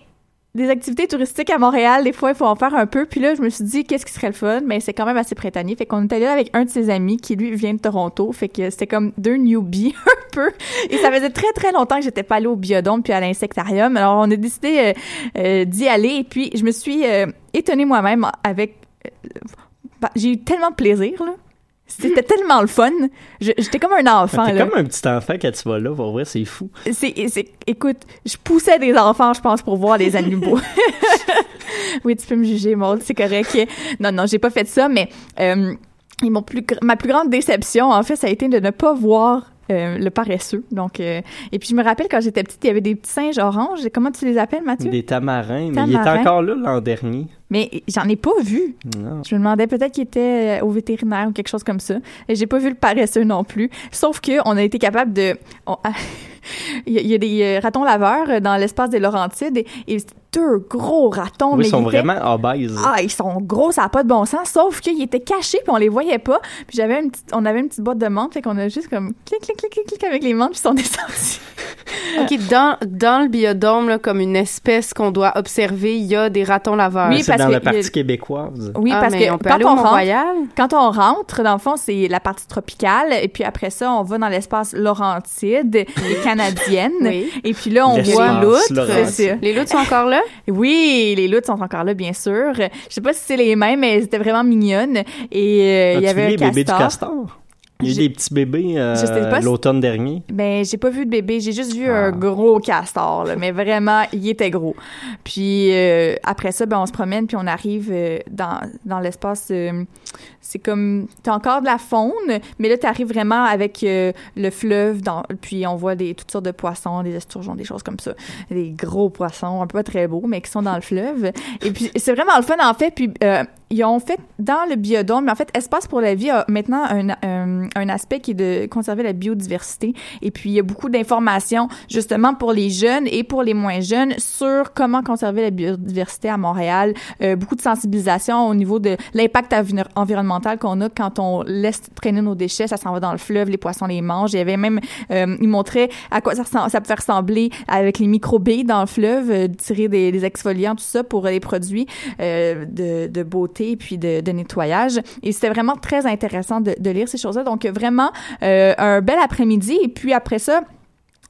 des activités touristiques à Montréal, des fois, il faut en faire un peu. Puis là, je me suis dit, qu'est-ce qui serait le fun? Mais c'est quand même assez printanier. Fait qu'on est allé là avec un de ses amis qui, lui, vient de Toronto. Fait que c'était comme deux newbies, un peu. Et ça faisait très, très longtemps que j'étais pas allée au biodôme puis à l'insectarium. Alors, on a décidé euh, euh, d'y aller. Et puis, je me suis euh, étonnée moi-même avec... bah, j'ai eu tellement de plaisir, là. C'était tellement le fun. J'étais comme un enfant, T'es comme un petit enfant quand tu vas là, pour vrai, c'est fou. C'est, écoute, je poussais des enfants, je pense, pour voir les animaux. oui, tu peux me juger, Maud, c'est correct. Non, non, j'ai pas fait ça, mais euh, et mon plus, ma plus grande déception, en fait, ça a été de ne pas voir euh, le paresseux. Donc, euh, et puis je me rappelle quand j'étais petite, il y avait des petits singes oranges. Comment tu les appelles, Mathieu? Des tamarins, mais il était encore là l'an dernier. Mais j'en ai pas vu. Non. Je me demandais peut-être qu'il était euh, au vétérinaire ou quelque chose comme ça. Et j'ai pas vu le paresseux non plus. Sauf que on a été capable de. on- il, y a, il y a des ratons laveurs euh, dans l'espace des Laurentides et, deux gros ratons. oui, mais ils sont étaient- vraiment obèses. ah, ils sont gros, ça n'a pas de bon sens, sauf qu'ils étaient cachés puis on les voyait pas. Puis j'avais une petite, on avait une petite boîte de menthe, fait qu'on a juste comme clic, clic, clic, clic, clic avec les menthes puis ils sont descendus. OK, dans, dans le biodôme, là, comme une espèce qu'on doit observer, il y a des ratons laveurs. Oui, c'est parce dans que la y a- partie québécoise. Oui, Ah, parce que on peut quand aller au on rentre, Mont-Royal? quand on rentre, dans le fond, c'est la partie tropicale, et puis après ça, on va dans l'espace Laurentide et canadienne, Oui. et puis là, on voit l'outre. Les loutres sont encore là? Oui, les loutres sont encore là, bien sûr. Je sais pas si c'est les mêmes, mais elles étaient vraiment mignonnes. Et euh, il y avait un bébés du castor? Il y a eu J'ai- des petits bébés euh, si- l'automne dernier. Ben, j'ai pas vu de bébé, j'ai juste vu Ah. un gros castor, là, mais vraiment, il était gros. Puis euh, après ça, ben, on se promène, puis on arrive euh, dans, dans l'espace. c'est comme, t'as encore de la faune, mais là, t'arrives vraiment avec le fleuve, dans, puis on voit des, toutes sortes de poissons, des esturgeons, des choses comme ça. Des gros poissons, un peu pas très beaux, mais qui sont dans le fleuve. Et puis, c'est vraiment le fun, en fait. Puis, ils ont fait dans le biodôme, mais en fait, Espace pour la vie a maintenant un, un, un aspect qui est de conserver la biodiversité. Et puis, il y a beaucoup d'informations, justement, pour les jeunes et pour les moins jeunes sur comment conserver la biodiversité à Montréal. Euh, beaucoup de sensibilisation au niveau de l'impact envi- environnemental qu'on a quand on laisse traîner nos déchets. Ça s'en va dans le fleuve, les poissons les mangent. Il y avait même, euh, il montrait à quoi ça, ça pouvait ressembler avec les microbées dans le fleuve, euh, tirer des, exfoliants, tout ça pour les produits euh, de beauté puis de, de nettoyage. Et c'était vraiment très intéressant de, de lire ces choses-là. Donc vraiment euh, un bel après-midi. Et puis après ça.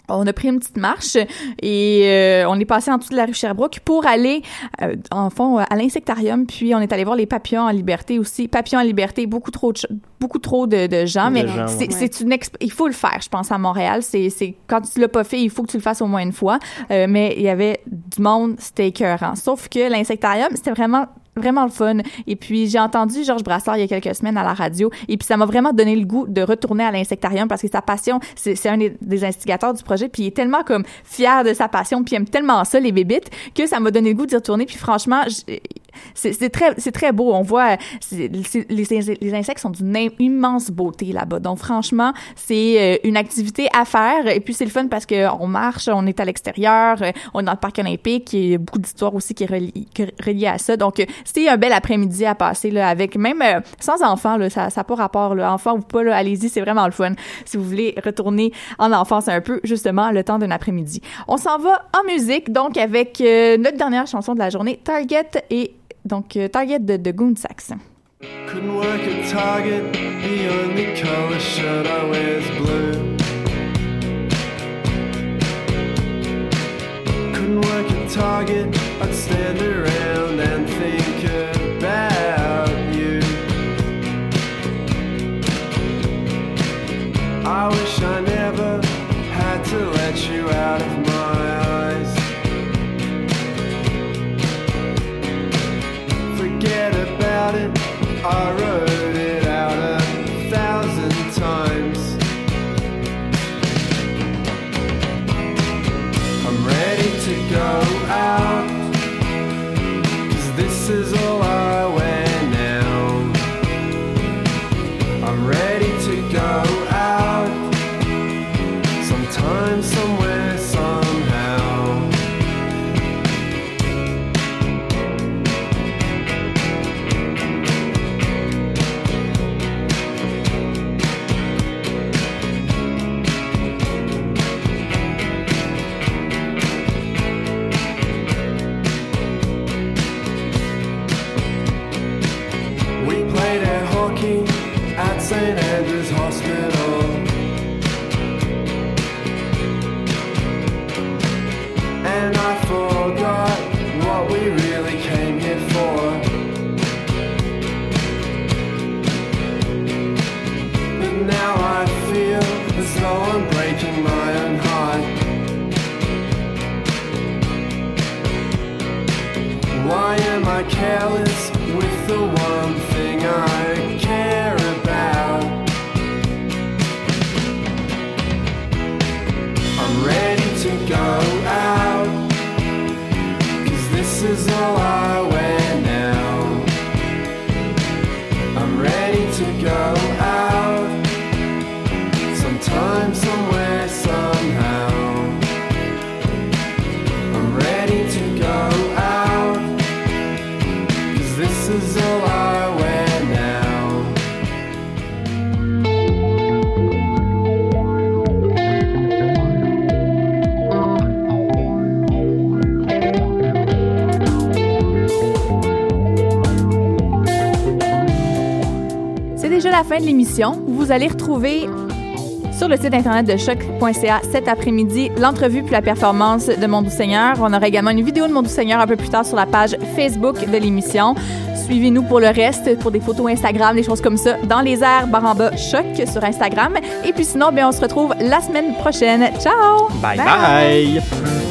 On a pris une petite marche et euh, on est passé en dessous de la rue Sherbrooke pour aller, euh, en fond, à l'insectarium. Puis on est allé voir les papillons en liberté aussi. Papillons en liberté, beaucoup trop de, beaucoup trop de, de gens, De mais c'est ouais. une exp- il faut le faire, je pense, à Montréal. C'est c'est quand tu l'as pas fait, il faut que tu le fasses au moins une fois. Euh, mais il y avait du monde, c'était écœurant. Sauf que l'insectarium, c'était vraiment vraiment le fun. Et puis, j'ai entendu Georges Brassard il y a quelques semaines à la radio. Et puis, ça m'a vraiment donné le goût de retourner à l'insectarium parce que sa passion, c'est un des, instigateurs du projet. Puis, il est tellement comme fier de sa passion. Puis, il aime tellement ça, les bébites, que ça m'a donné le goût d'y retourner. Puis, franchement, c'est très, très beau. On voit, les, les insectes sont d'une im- immense beauté là-bas. Donc, franchement, c'est euh, une activité à faire. Et puis, c'est le fun parce que on marche, on est à l'extérieur, euh, on est dans le parc olympique. Il y a beaucoup d'histoires aussi qui est reli- qui est reliée à ça. Donc, euh, c'est un bel après-midi à passer là, avec même euh, sans enfants. Là, ça n'a pas rapport. Là, enfant ou pas, allez-y, c'est vraiment le fun. Si vous voulez retourner en enfance un peu, justement, le temps d'un après-midi. On s'en va en musique, donc avec euh, notre dernière chanson de la journée, Target et donc euh, Target de, de Goon Sax. Couldn't work at Target, the only color shirt I wear is blue. Couldn't work at Target, I'd stand around and think about you. I wish I never had to let you out of my ready to go out. Careless with the one this is all la fin de l'émission. Vous allez retrouver sur le site internet de choc.ca cet après-midi l'entrevue puis la performance de Mon Doux Seigneur. On aura également une vidéo de Mon Doux Seigneur un peu plus tard sur la page Facebook de l'émission. Suivez-nous pour le reste, pour des photos Instagram, des choses comme ça, dans les airs, barre en bas, choc sur Instagram. Et puis sinon, bien, on se retrouve la semaine prochaine. Ciao! bye. bye.